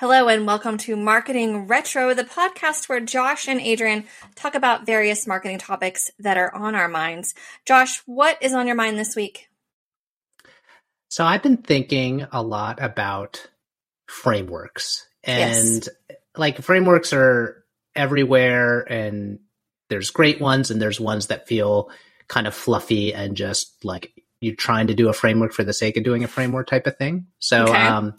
Hello and welcome to Marketing Retro, the podcast where Josh and Adrienne talk about various marketing topics that are on our minds. Josh, what is on your mind this week? So I've been thinking a lot about frameworks and yes. like frameworks are everywhere and there's great ones and there's ones that feel kind of fluffy and just like you're trying to do a framework for the sake of doing a framework type of thing. So, okay. um,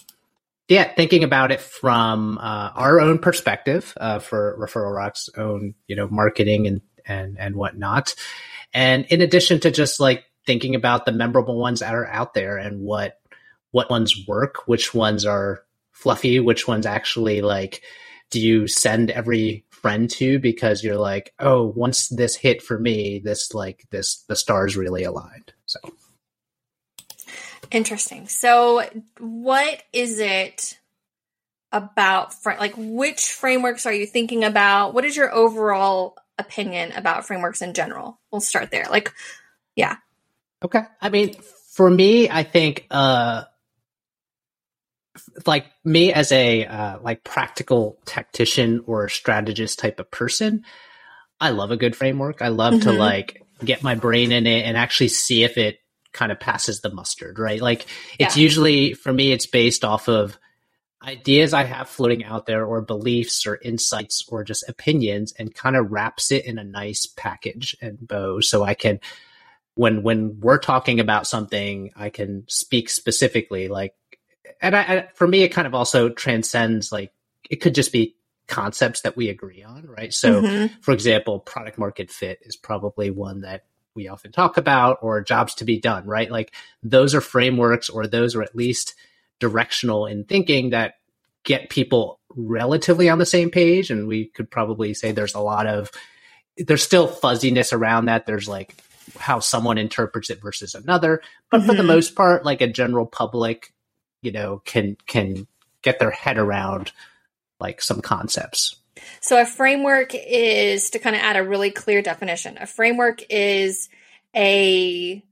yeah, thinking about it from uh, our own perspective uh, for Referral Rock's own, you know, marketing and and and whatnot, and in addition to just like thinking about the memorable ones that are out there and what what ones work, which ones are fluffy, which ones actually like do you send every friend to because you're like, oh, once this hit for me, this like this the stars really aligned. So Interesting. So, what is it about, like, which frameworks are you thinking about? What is your overall opinion about frameworks in general? We'll start there. Like, yeah. Okay. I mean, for me, I think, uh, like me as a uh, like practical tactician or strategist type of person, I love a good framework. I love mm-hmm. to like get my brain in it and actually see if it kind of passes the mustard, right? Like it's yeah. usually for me, it's based off of ideas I have floating out there or beliefs or insights or just opinions and kind of wraps it in a nice package and bow so I can when when we're talking about something I can speak specifically like and I, I for me it kind of also transcends like it could just be concepts that we agree on right so mm-hmm. for example product market fit is probably one that we often talk about or jobs to be done, right? Like those are frameworks or those are at least directional in thinking that get people relatively on the same page. And we could probably say there's a lot of, there's still fuzziness around that. There's like how someone interprets it versus another. But mm-hmm. for the mm-hmm. most part, like a general public, you know, can, can get their head around like some concepts. So a framework is to kind of add a really clear definition. A framework is a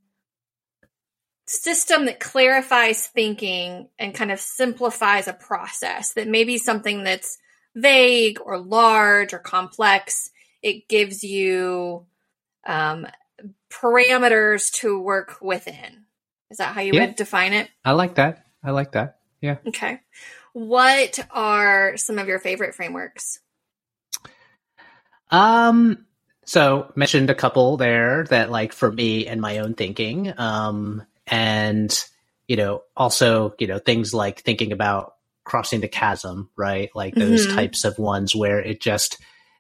system that clarifies thinking and kind of simplifies a process that may be something that's vague or large or complex. It gives you um, parameters to work within. Is that how you yeah. would define it? I like that. I like that. Yeah. Okay. What are some of your favorite frameworks? Um, so mentioned a couple there that like for me and my own thinking, um, and you know, also you know things like thinking about crossing the chasm, right? Like those mm-hmm. types of ones where it just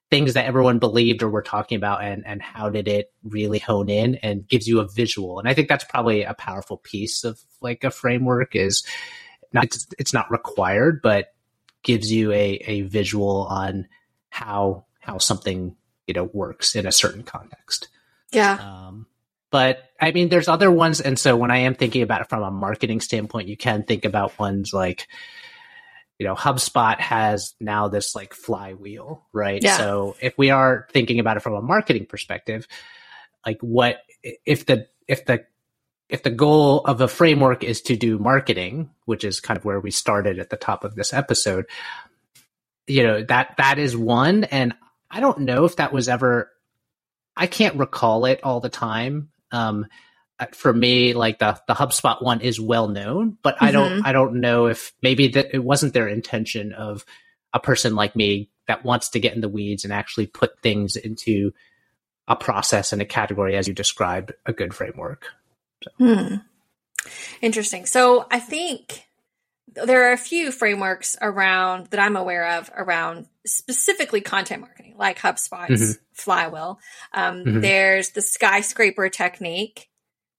things that everyone believed or were talking about and and how did it really hone in and gives you a visual and i think that's probably a powerful piece of like a framework is not it's, it's not required but gives you a a visual on how how something you know works in a certain context. Yeah. Um, but I mean, there's other ones, and so when I am thinking about it from a marketing standpoint, you can think about ones like, you know, HubSpot has now this like flywheel, right? Yeah. So if we are thinking about it from a marketing perspective, like what if the if the if the goal of a framework is to do marketing, which is kind of where we started at the top of this episode, you know that that is one, and I don't know if that was ever. I can't recall it all the time. Um, uh, for me, like the the HubSpot one is well known, but mm-hmm. I don't mm-hmm. I don't know if maybe that it wasn't their intention of a person like me that wants to get in the weeds and actually put things into a process and a category as you described a good framework. So. Hmm. Interesting. So I think there are a few frameworks around that I'm aware of around specifically content marketing, like HubSpot's mm-hmm. Flywheel. Um, mm-hmm. There's the skyscraper technique,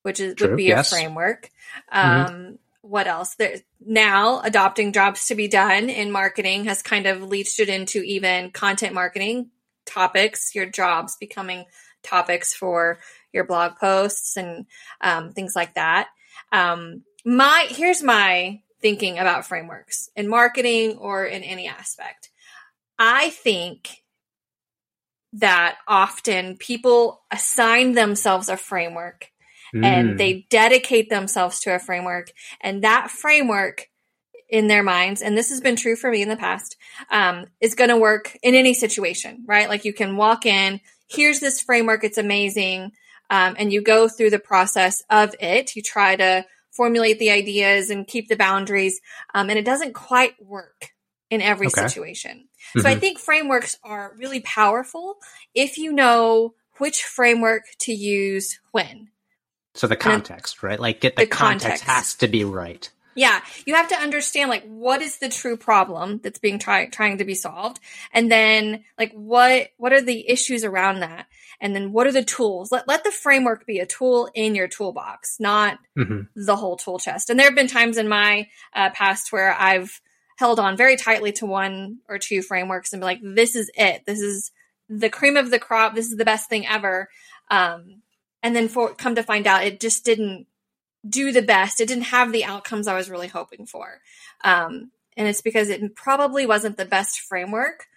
which is True, would be yes. a framework. Mm-hmm. Um, mm-hmm. What else? There's now adopting jobs to be done in marketing has kind of leached it into even content marketing topics, your jobs becoming topics for your blog posts and um, things like that. Um, my here's my thinking about frameworks in marketing or in any aspect. I think that often people assign themselves a framework mm. and they dedicate themselves to a framework and that framework in their minds, and this has been true for me in the past, um, is going to work in any situation, right? Like you can walk in, here's this framework, it's amazing. Um, and you go through the process of it. You try to formulate the ideas and keep the boundaries. Um, and it doesn't quite work in every okay. situation. Mm-hmm. So I mm-hmm. think frameworks are really powerful if you know which framework to use when. So the context, right? Like get the, the context. context has to be right. Yeah, you have to understand like what is the true problem that's being try- trying to be solved, and then like what what are the issues around that, and then what are the tools? Let let the framework be a tool in your toolbox, not mm-hmm. the whole tool chest. And there have been times in my uh, past where I've held on very tightly to one or two frameworks and be like, "This is it. This is the cream of the crop. This is the best thing ever." Um, and then for come to find out, it just didn't do the best. It didn't have the outcomes I was really hoping for. Um, and it's because it probably wasn't the best framework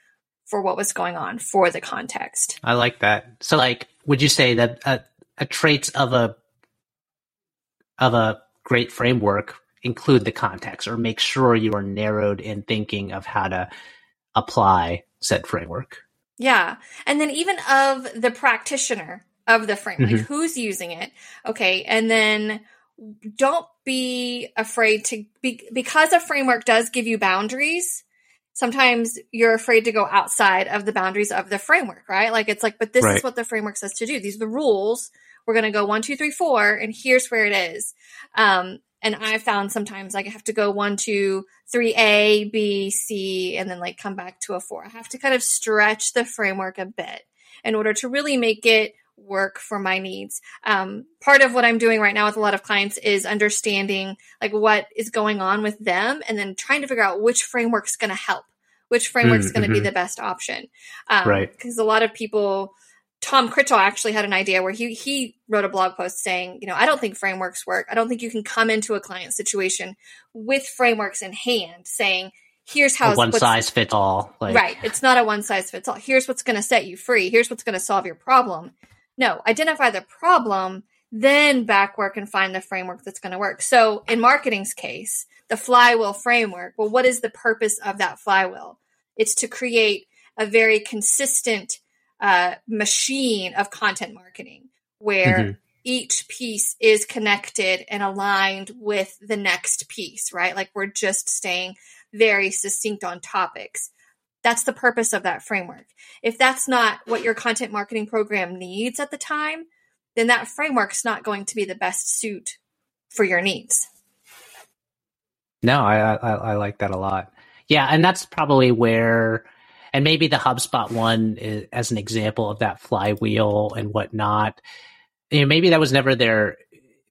for what was going on for the context. I like that. So, like, would you say that a, a traits of a of a great framework include the context, or make sure you are narrowed in thinking of how to apply said framework? Yeah, and then even of the practitioner of the framework, mm-hmm. who's using it? Okay, and then don't be afraid to be because a framework does give you boundaries sometimes you're afraid to go outside of the boundaries of the framework right? Like it's like but this right. is what the framework says to do. These are the rules. We're going to go one two three four and here's where it is. Um and i found sometimes like i have to go one two three a b c and then like come back to a four. I have to kind of stretch the framework a bit in order to really make it work for my needs. Um, part of what I'm doing right now with a lot of clients is understanding like what is going on with them and then trying to figure out which framework's going to help, which framework's mm, going to be mm-hmm. the best option. Um, right. Because a lot of people, Tom Critchlow actually had an idea where he he wrote a blog post saying, you know, I don't think frameworks work. I don't think you can come into a client situation with frameworks in hand saying, here's how one size fits all. Like. Right. It's not a one size fits all. Here's what's going to set you free. Here's what's going to solve your problem. No, identify the problem, then back work and find the framework that's going to work. So in marketing's case, the flywheel framework, well, what is the purpose of that flywheel? It's to create a very consistent uh, machine of content marketing where mm-hmm. each piece is connected and aligned with the next piece, right? Like we're just staying very succinct on topics. That's the purpose of that framework. If that's not what your content marketing program needs at the time, then that framework's not going to be the best suit for your needs. No, I, I, I like that a lot. Yeah, and that's probably where, and maybe the HubSpot one is, as an example of that flywheel and whatnot. You know, maybe that was never there.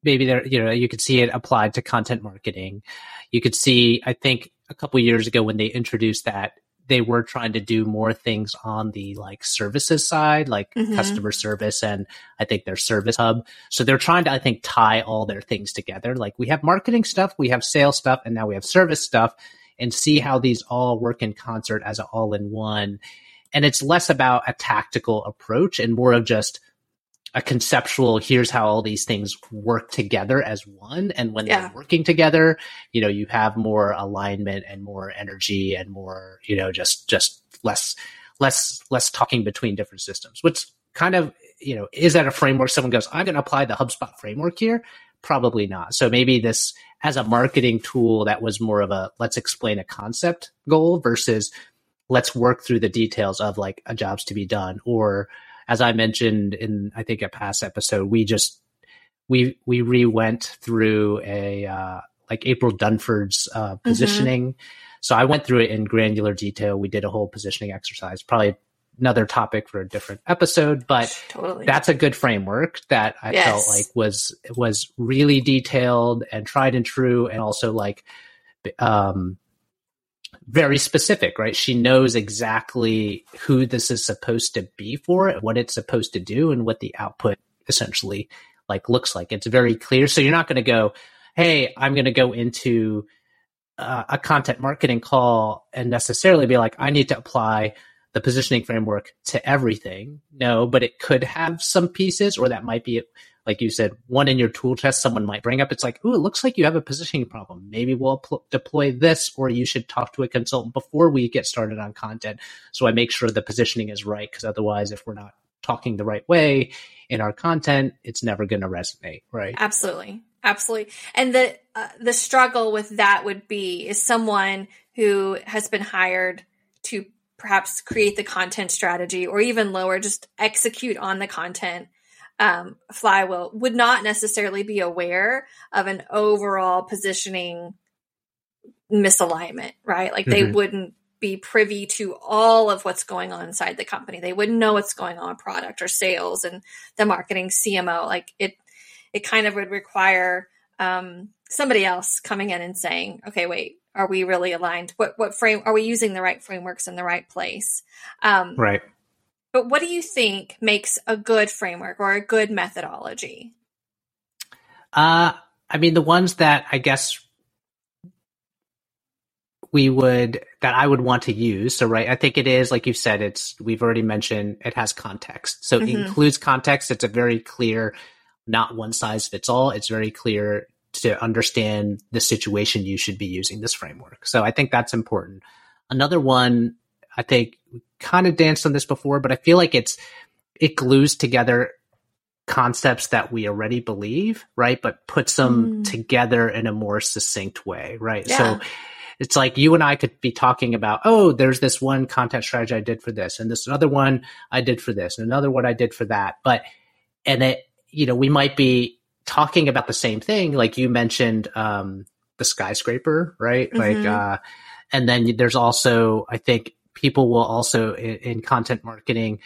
Maybe there, you know, you could see it applied to content marketing. You could see, I think, a couple years ago when they introduced that they were trying to do more things on the like services side, like mm-hmm. customer service and I think their service hub. So they're trying to, I think, tie all their things together. Like we have marketing stuff, we have sales stuff, and now we have service stuff and see how these all work in concert as an all in one. And it's less about a tactical approach and more of just a conceptual here's how all these things work together as one and when yeah. they're working together you know you have more alignment and more energy and more you know just just less less less talking between different systems which kind of you know is that a framework someone goes i'm going to apply the hubspot framework here probably not so maybe this as a marketing tool that was more of a let's explain a concept goal versus let's work through the details of like a jobs to be done or as I mentioned in I think a past episode, we just we we re went through a uh, like April Dunford's uh, mm-hmm. positioning. Mm-hmm. So I went through it in granular detail. We did a whole positioning exercise, probably another topic for a different episode, but totally. that's a good framework that I yes. felt like was was really detailed and tried and true, and also like um, very specific, right? She knows exactly who this is supposed to be for, what it's supposed to do, and what the output essentially like looks like. It's very clear. So you're not going to go, "Hey, I'm going to go into uh, a content marketing call and necessarily be like, I need to apply the positioning framework to everything." No, but it could have some pieces, or that might be like you said, one in your tool chest someone might bring up. It's like, oh, it looks like you have a positioning problem. Maybe we'll pl- deploy this, or you should talk to a consultant before we get started on content. So I make sure the positioning is right, because otherwise, if we're not talking the right way in our content, it's never going to resonate, right? Absolutely, absolutely. And the uh, the struggle with that would be is someone who has been hired to perhaps create the content strategy or even lower, just execute on the content um, flywheel would not necessarily be aware of an overall positioning misalignment, right? Like mm-hmm. they wouldn't be privy to all of what's going on inside the company. They wouldn't know what's going on product or sales and the marketing CMO. Like it, it kind of would require um, somebody else coming in and saying, "Okay, wait, are we really aligned? What what frame are we using the right frameworks in the right place?" Um, right. But what do you think makes a good framework or a good methodology? Uh, I mean, the ones that I guess we would that I would want to use. So, right, I think it is like you said. It's we've already mentioned it has context, so mm-hmm. it includes context. It's a very clear, not one size fits all. It's very clear to understand the situation you should be using this framework. So, I think that's important. Another one, I think, kind of danced on this before, but I feel like it's it glues together concepts that we already believe, right? But puts them mm. together in a more succinct way, right? Yeah. So it's like you and I could be talking about, oh, there's this one content strategy I did for this, and this other one I did for this, and another one I did for that. But, and it, you know, we might be talking about the same thing. Like you mentioned, um, the skyscraper, right? Mm-hmm. Like, uh, and then there's also, I think people will also in, in content marketing,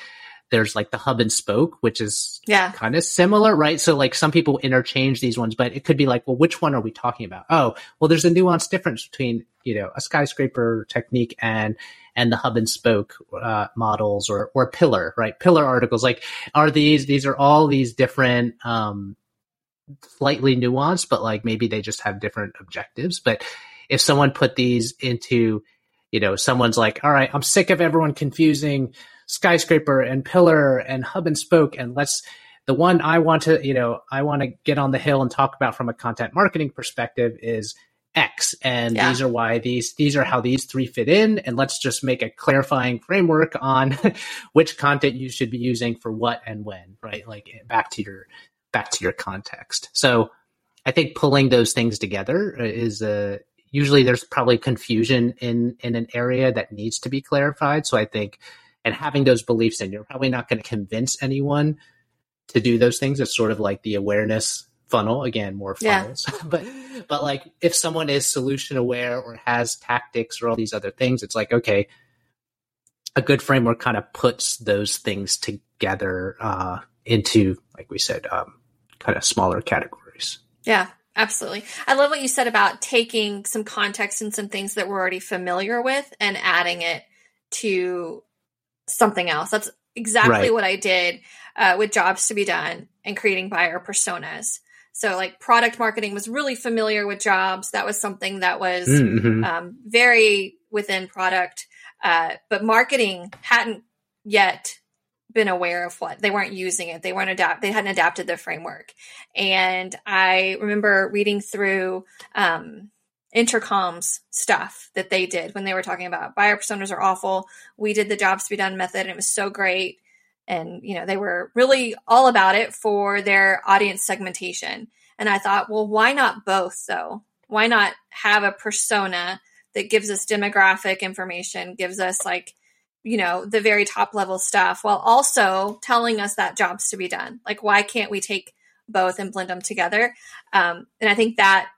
there's like the hub and spoke, which is yeah. kind of similar, right? So like some people interchange these ones, but it could be like, well, which one are we talking about? Oh, well, there's a nuanced difference between, you know, a skyscraper technique and, and the hub and spoke uh, models or, or pillar, right? Pillar articles, like are these, these are all these different, um, slightly nuanced, but like maybe they just have different objectives. But if someone put these into, you know, someone's like, all right, I'm sick of everyone confusing skyscraper and pillar and hub and spoke and let's the one I want to, you know, I want to get on the hill and talk about from a content marketing perspective is X. And yeah. these are why these, these are how these three fit in. And let's just make a clarifying framework on which content you should be using for what and when, right? Like back to your, back to your context. So I think pulling those things together is a, usually there's probably confusion in, in an area that needs to be clarified. So I think and having those beliefs in you're probably not going to convince anyone to do those things it's sort of like the awareness funnel again more funnels yeah. but but like if someone is solution aware or has tactics or all these other things it's like okay a good framework kind of puts those things together uh, into like we said um, kind of smaller categories yeah absolutely i love what you said about taking some context and some things that we're already familiar with and adding it to something else. That's exactly right. what I did uh, with jobs to be done and creating buyer personas. So, like product marketing was really familiar with jobs. That was something that was mm-hmm. um, very within product, uh, but marketing hadn't yet been aware of what they weren't using it. They weren't adapt. They hadn't adapted the framework. And I remember reading through um, Intercom's stuff that they did when they were talking about buyer personas are awful. We did the jobs to be done method and it was so great. And, you know, they were really all about it for their audience segmentation. And I thought, well, why not both though? Why not have a persona that gives us demographic information, gives us like, you know, the very top level stuff while also telling us that jobs to be done? Like, why can't we take both and blend them together? Um, and I think that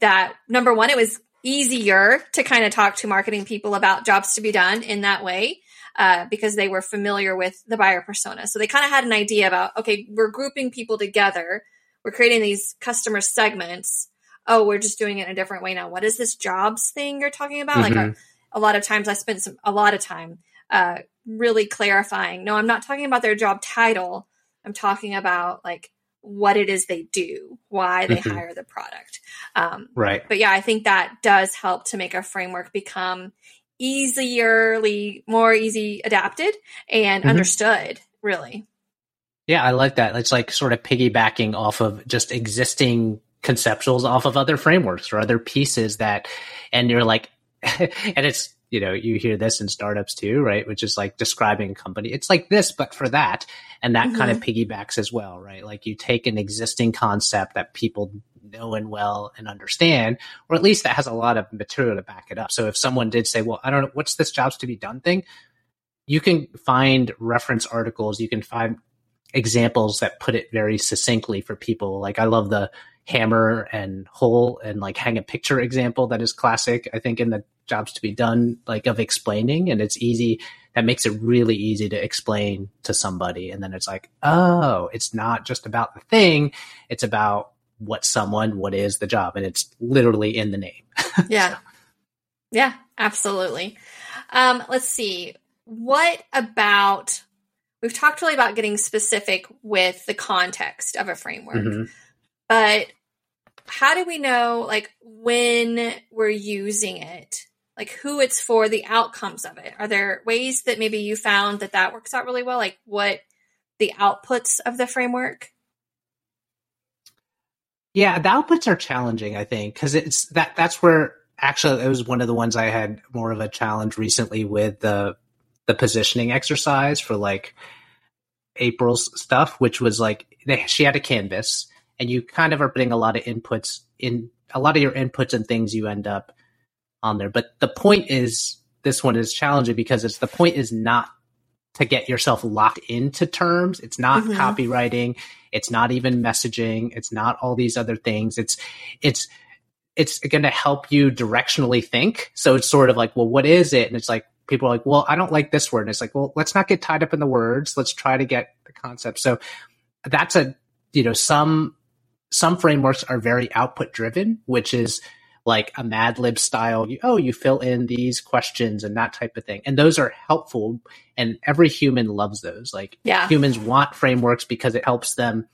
that number one, it was easier to kind of talk to marketing people about jobs to be done in that way. Uh, because they were familiar with the buyer persona. So they kind of had an idea about, okay, we're grouping people together. We're creating these customer segments. Oh, we're just doing it in a different way now. What is this jobs thing you're talking about? Mm-hmm. Like a, a, lot of times I spent some, a lot of time, uh, really clarifying. No, I'm not talking about their job title. I'm talking about like what it is they do, why they mm-hmm. hire the product. Um, right. But yeah, I think that does help to make a framework become easierly, more easy adapted and mm-hmm. understood, really. Yeah, I like that. It's like sort of piggybacking off of just existing conceptuals off of other frameworks or other pieces that, and you're like, and it's, you know, you hear this in startups too, right? Which is like describing a company. It's like this, but for that. And that mm-hmm. kind of piggybacks as well, right? Like you take an existing concept that people know and well and understand, or at least that has a lot of material to back it up. So if someone did say, well, I don't know, what's this jobs to be done thing? You can find reference articles. You can find examples that put it very succinctly for people. Like I love the hammer and hole and like hang a picture example that is classic, I think, in the jobs to be done, like of explaining. And it's easy. That makes it really easy to explain to somebody. And then it's like, oh, it's not just about the thing. It's about what someone, what is the job. And it's literally in the name. yeah. So. Yeah, absolutely. Um, let's see. What about we've talked really about getting specific with the context of a framework. Mm-hmm. But how do we know like when we're using it? Like who it's for, the outcomes of it. Are there ways that maybe you found that that works out really well? Like what the outputs of the framework? Yeah, the outputs are challenging, I think, because it's that that's where actually it was one of the ones I had more of a challenge recently with the the positioning exercise for like April's stuff, which was like they, she had a canvas, and you kind of are putting a lot of inputs in a lot of your inputs and things you end up on there. But the point is, this one is challenging because it's the point is not to get yourself locked into terms. It's not mm-hmm. copywriting. It's not even messaging. It's not all these other things. It's it's it's going to help you directionally think. So it's sort of like, well, what is it? And it's like, people are like, well, I don't like this word. And it's like, well, let's not get tied up in the words. Let's try to get the concept. So that's a, you know, some, some frameworks are very output driven, which is like a Mad Lib style. You, oh, you fill in these questions and that type of thing. And those are helpful. And every human loves those. Like yeah. humans want frameworks because it helps them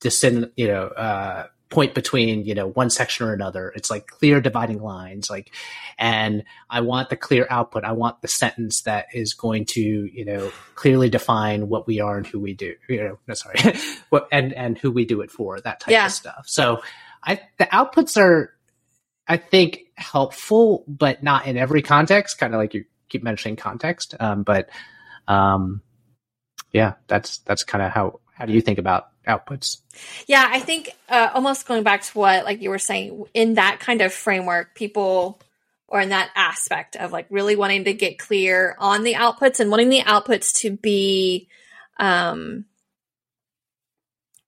discern, you know, uh, point between you know one section or another. It's like clear dividing lines like and i want the clear output. I want the sentence that is going to you know clearly define what we are and who we do you know no sorry what and and who we do it for that type yeah. of stuff. So i the outputs are i think helpful but not in every context kind of like you keep mentioning context. Um but um yeah that's that's kind of how how do you think about outputs. Yeah, I think uh, almost going back to what like you were saying in that kind of framework, people or in that aspect of like really wanting to get clear on the outputs and wanting the outputs to be um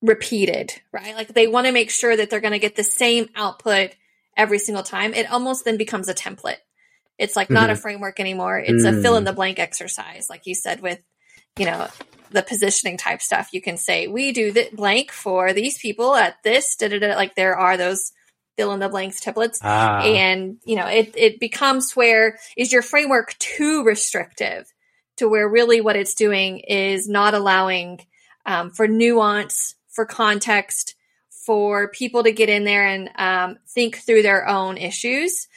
repeated, right? Like they want to make sure that they're going to get the same output every single time. It almost then becomes a template. It's like mm-hmm. not a mm-hmm. framework anymore. It's mm. a fill in the blank exercise, like you said with, you know, the positioning type stuff, you can say, we do the blank for these people at this, da, da, da. like there are those fill in the blanks templates. Ah. And, you know, it, it becomes where is your framework too restrictive to where really what it's doing is not allowing um, for nuance, for context, for people to get in there and um, think through their own issues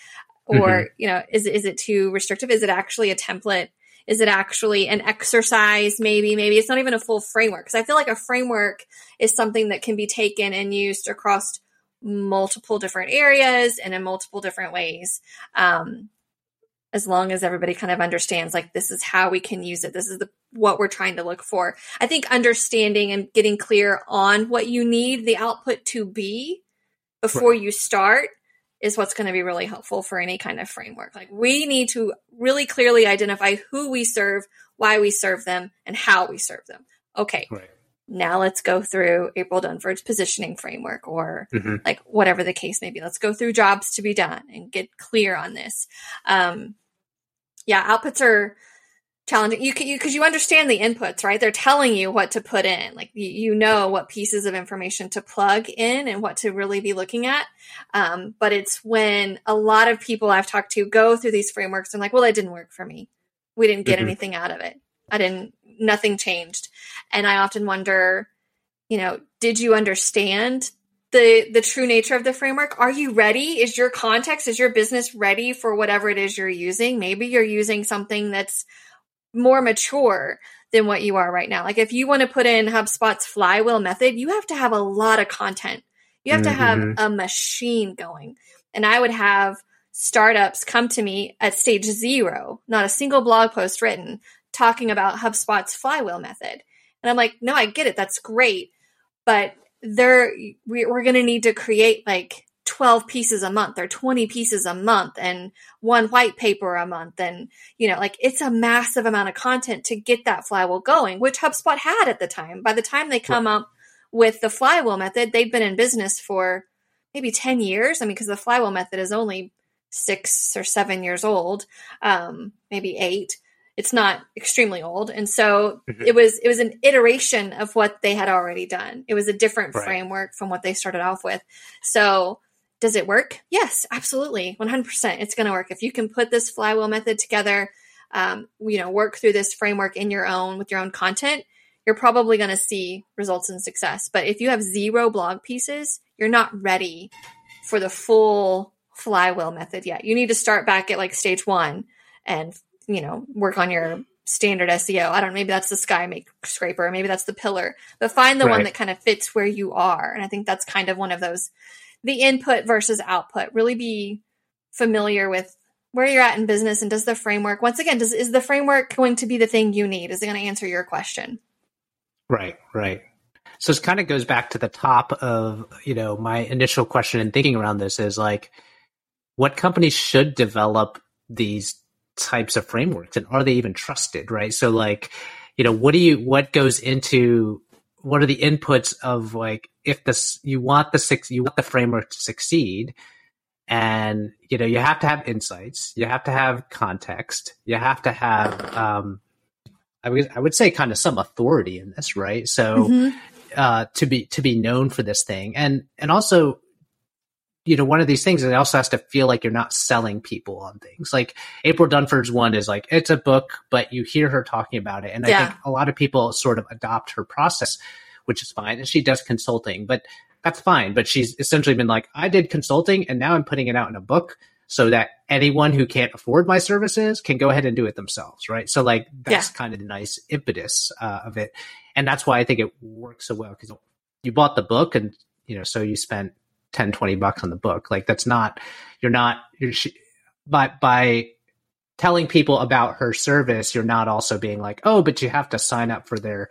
or mm-hmm. you know is, is it too restrictive is it actually a template is it actually an exercise? Maybe, maybe it's not even a full framework. Cause I feel like a framework is something that can be taken and used across multiple different areas and in multiple different ways. Um, as long as everybody kind of understands like this is how we can use it this is the what we're trying to look for i think understanding and getting clear on what you need the output to be before right. you start is what's going to be really helpful for any kind of framework. Like we need to really clearly identify who we serve, why we serve them, and how we serve them. Okay. Right. Now let's go through April Dunford's positioning framework or mm-hmm. like whatever the case may be. Let's go through jobs to be done and get clear on this. Um, yeah, outputs are challenging. You because you, you, understand the inputs right? They're telling you what to put in. Like you, you, know what pieces of information to plug in and what to really be looking at. Um, but it's when a lot of people i've talked to go through these frameworks and like well it didn't work for me. We didn't get mm-hmm. anything out of it. I didn't nothing changed. And i often wonder you know did you understand the the true nature of the framework? Are you ready? Is your context is your business ready for whatever it is you're using? Maybe you're using something that's more mature than what you are right now. Like if you want to put in HubSpot's flywheel method, you have to have a lot of content. You have mm-hmm. to have a machine going. And I would have startups come to me at stage zero, not a single blog post written, talking about HubSpot's flywheel method. And I'm like, no, I get it. That's great. But there, we, we're going to need to create like 12 pieces a month or 20 pieces a month and one white paper a month. And, you know, like it's a massive amount of content to get that flywheel going, which HubSpot had at the time. By the time they come right. up with the flywheel method, they'd been in business for maybe 10 years. I mean, because the flywheel method is only six or seven years old, um, maybe eight. It's not extremely old. And so mm-hmm. it was it was an iteration of what they had already done. It was a different right. framework from what they started off with. So does it work? Yes, absolutely. 100%. It's going to work. If you can put this flywheel method together, um, you know, work through this framework in your own with your own content, you're probably going to see results and success. But if you have zero blog pieces, you're not ready for the full flywheel method yet. You need to start back at like stage one and, you know, work on your standard SEO. I don't know, maybe that's the sky make scraper, maybe that's the pillar, but find the right. one that kind of fits where you are. And I think that's kind of one of those the input versus output. Really be familiar with where you're at in business and does the framework once again does is the framework going to be the thing you need? Is it going to answer your question? Right right. So it kind of goes back to the top of you know my initial question and thinking around this is like what companies should develop these types of frameworks and are they even trusted right? So like you know what do you what goes into what are the inputs of like if this you want the six you want the framework to succeed and you know you have to have insights you have to have context you have to have um i would i would say kind of some authority in this right so mm-hmm. uh to be to be known for this thing and and also you know, one of these things, is it also has to feel like you're not selling people on things. Like April Dunford's one is like, it's a book, but you hear her talking about it. And yeah. I think a lot of people sort of adopt her process, which is fine. And she does consulting, but that's fine. But she's essentially been like, I did consulting and now I'm putting it out in a book so that anyone who can't afford my services can go ahead and do it themselves. Right. So like, that's yeah. kind of the nice impetus uh, of it. And that's why I think it works so well because you bought the book and, you know, so you spent 10, 20 bucks on the book. Like that's not, you're not, you're, she, but by telling people about her service, you're not also being like, oh, but you have to sign up for their,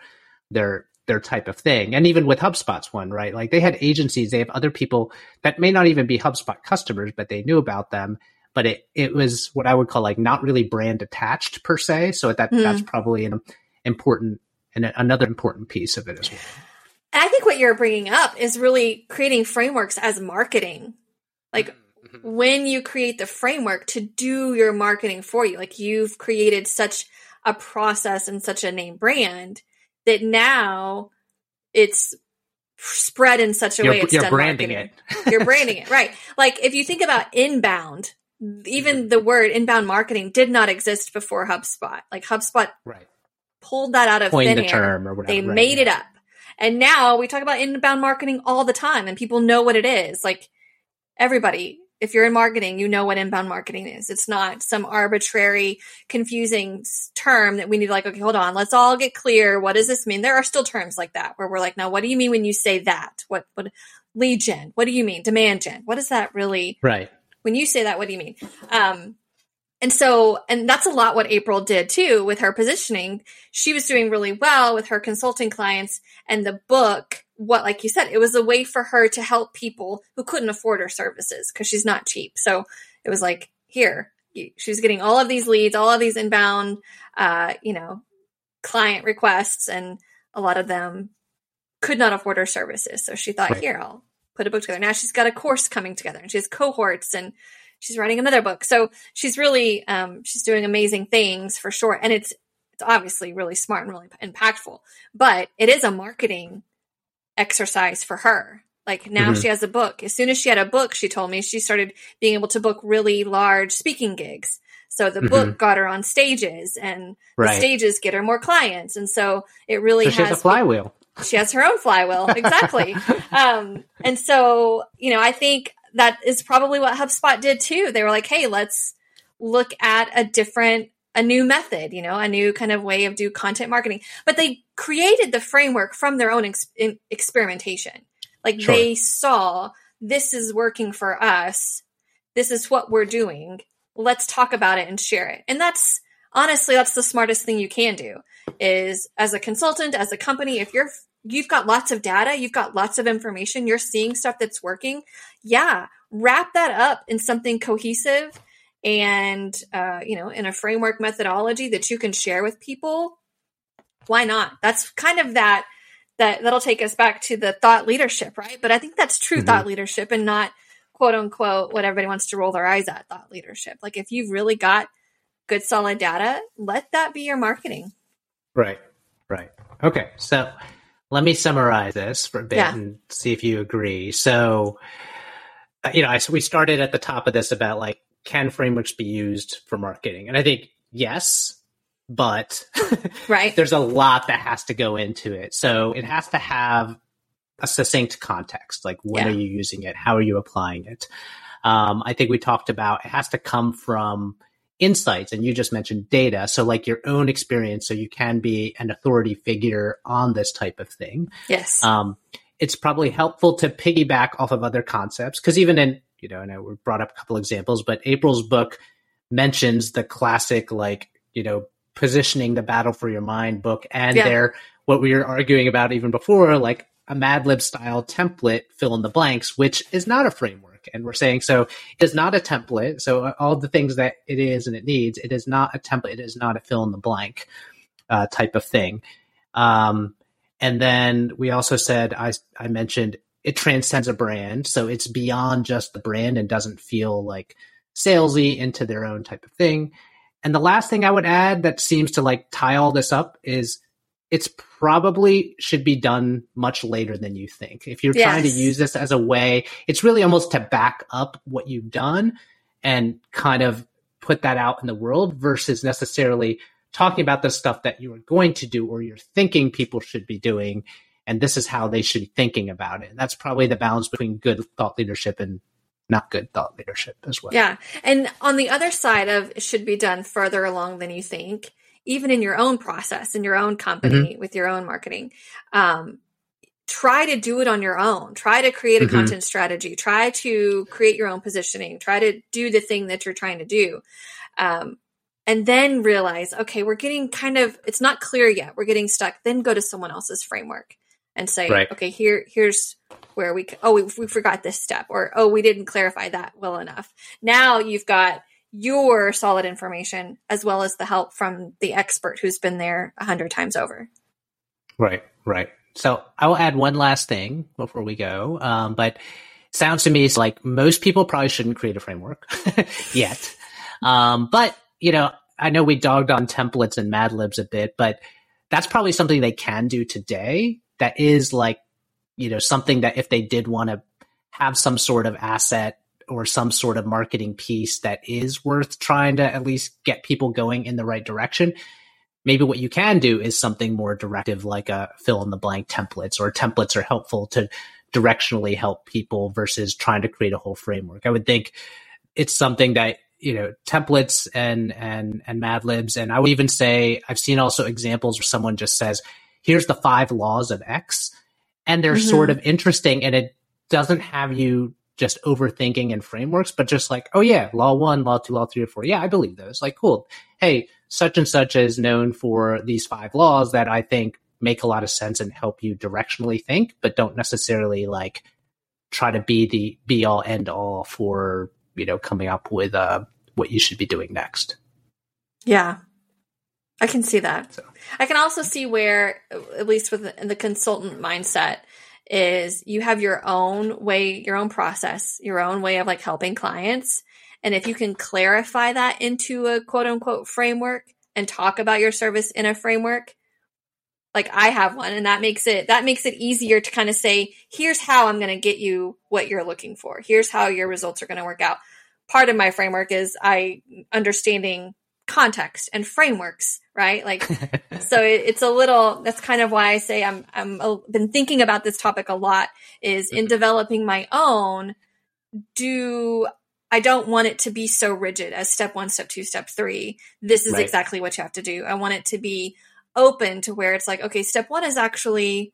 their, their type of thing. And even with HubSpot's one, right? Like they had agencies, they have other people that may not even be HubSpot customers, but they knew about them. But it, it was what I would call like not really brand attached per se. So that, mm. that's probably an important and another important piece of it as well. And I think what you're bringing up is really creating frameworks as marketing. Like mm-hmm. mm-hmm. when you create the framework to do your marketing for you, like you've created such a process and such a name brand that now it's spread in such a you're, way it's you're branding marketing. it. you're branding it, right? Like if you think about inbound, even mm-hmm. the word inbound marketing did not exist before HubSpot. Like HubSpot right. pulled that out of Coined thin the air. term or whatever. They right, made it up. And now we talk about inbound marketing all the time and people know what it is. Like everybody, if you're in marketing, you know what inbound marketing is. It's not some arbitrary, confusing term that we need to like, okay, hold on, let's all get clear. What does this mean? There are still terms like that where we're like, now what do you mean when you say that? What, what, lead gen? What do you mean? Demand gen? What is that really? Right. When you say that, what do you mean? Um, and so, and that's a lot what April did too with her positioning. She was doing really well with her consulting clients and the book. What, like you said, it was a way for her to help people who couldn't afford her services because she's not cheap. So it was like, here, she was getting all of these leads, all of these inbound, uh, you know, client requests, and a lot of them could not afford her services. So she thought, right. here, I'll put a book together. Now she's got a course coming together and she has cohorts and she's writing another book. So she's really um, she's doing amazing things for sure, and it's it's obviously really smart and really impactful. But it is a marketing exercise for her. Like now mm-hmm. she has a book. As soon as she had a book, she told me she started being able to book really large speaking gigs. So the mm-hmm. book got her on stages, and right. the stages get her more clients, and so it really so has a flywheel. She has her own flywheel, exactly. um, and so you know, I think that is probably what HubSpot did too. They were like, hey, let's look at a different a new method, you know, a new kind of way of do content marketing. But they created the framework from their own ex- experimentation. Like sure. they saw this is working for us. This is what we're doing. Let's talk about it and share it. And that's honestly that's the smartest thing you can do is as a consultant, as a company, if you're you've got lots of data, you've got lots of information, you're seeing stuff that's working. Yeah, wrap that up in something cohesive and uh, you know in a framework methodology that you can share with people why not? That's kind of that that that'll take us back to the thought leadership right? But i think that's true mm-hmm. thought leadership and not quote unquote what everybody wants to roll their eyes at thought leadership. Like if you've really got good solid data let that be your marketing. Right right. Okay so let me summarize this for a bit yeah. and see if you agree. So uh, you know, I, we started at the top of this about like can frameworks be used for marketing? And I think yes, but right. there's a lot that has to go into it. So it has to have a succinct context. Like when yeah. are you using it? How are you applying it? Um, I think we talked about it has to come from insights and you just mentioned data. So like your own experience. So you can be an authority figure on this type of thing. Yes. Um, it's probably helpful to piggyback off of other concepts because even in you know, and I brought up a couple examples, but April's book mentions the classic, like, you know, positioning the battle for your mind book and yeah. their, what we were arguing about even before, like a Mad Lib style template, fill in the blanks, which is not a framework. And we're saying, so it is not a template. So all the things that it is and it needs, it is not a template. It is not a fill in the blank uh, type of thing. Um, and then we also said, I, I mentioned it transcends a brand. So it's beyond just the brand and doesn't feel like salesy into their own type of thing. And the last thing I would add that seems to like tie all this up is it's probably should be done much later than you think. If you're yes. trying to use this as a way, it's really almost to back up what you've done and kind of put that out in the world versus necessarily talking about the stuff that you are going to do or you're thinking people should be doing and this is how they should be thinking about it. And that's probably the balance between good thought leadership and not good thought leadership as well. Yeah. And on the other side of it should be done further along than you think, even in your own process, in your own company, mm-hmm. with your own marketing. Um, try to do it on your own. Try to create a mm-hmm. content strategy. Try to create your own positioning. Try to do the thing that you're trying to do. Um, and then realize, okay, we're getting kind of, it's not clear yet. We're getting stuck. Then go to someone else's framework and say, right. okay, here, here's where we, oh, we, we forgot this step, or oh, we didn't clarify that well enough. Now you've got your solid information as well as the help from the expert who's been there a hundred times over. Right, right. So I will add one last thing before we go. Um, but sounds to me it's like most people probably shouldn't create a framework yet. Um, but you know, I know we dogged on templates and Mad Libs a bit, but that's probably something they can do today that is like, you know, something that if they did want to have some sort of asset or some sort of marketing piece that is worth trying to at least get people going in the right direction. Maybe what you can do is something more directive, like a fill in the blank templates, or templates are helpful to directionally help people versus trying to create a whole framework. I would think it's something that you know templates and and and Mad Libs, and I would even say I've seen also examples where someone just says, here's the five laws of X. And they're mm-hmm. sort of interesting and it doesn't have you just overthinking in frameworks, but just like, oh yeah, law one, law two, law three, or four. Yeah, I believe those. Like, cool. Hey, such and such is known for these five laws that I think make a lot of sense and help you directionally think, but don't necessarily like try to be the be all end all for, you know, coming up with uh, what you should be doing next. Yeah. I can see that. So. I can also see where, at least with the, the consultant mindset, is you have your own way, your own process, your own way of like helping clients. And if you can clarify that into a quote unquote framework and talk about your service in a framework, like I have one and that makes it that makes it easier to kind of say, here's how I'm going to get you what you're looking for. Here's how your results are going to work out. Part of my framework is I understanding context and frameworks, right? Like, so it, it's a little, that's kind of why I say I'm, I'm a, been thinking about this topic a lot is in mm-hmm. developing my own, do I don't want it to be so rigid as step one, step two, step three. This is Right. exactly what you have to do. I want it to be open to where it's like, okay, step one is actually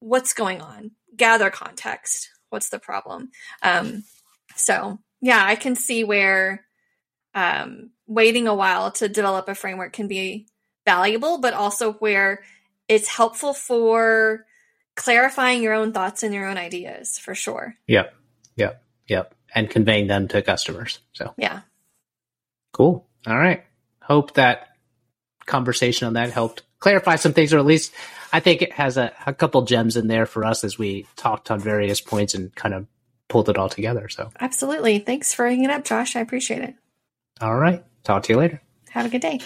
what's going on, gather context. What's the problem? Um, so yeah, I can see where um, waiting a while to develop a framework can be valuable, but also where it's helpful for clarifying your own thoughts and your own ideas for sure. Yep. Yep. Yep. And conveying them to customers. So Yeah. cool. All right. Hope that conversation on that helped clarify some things, or at least I think it has a, a couple gems in there for us as we talked on various points and kind of pulled it all together. So, Absolutely. Thanks for hanging up, Josh. I appreciate it. all right. Talk to you later. Have a good day.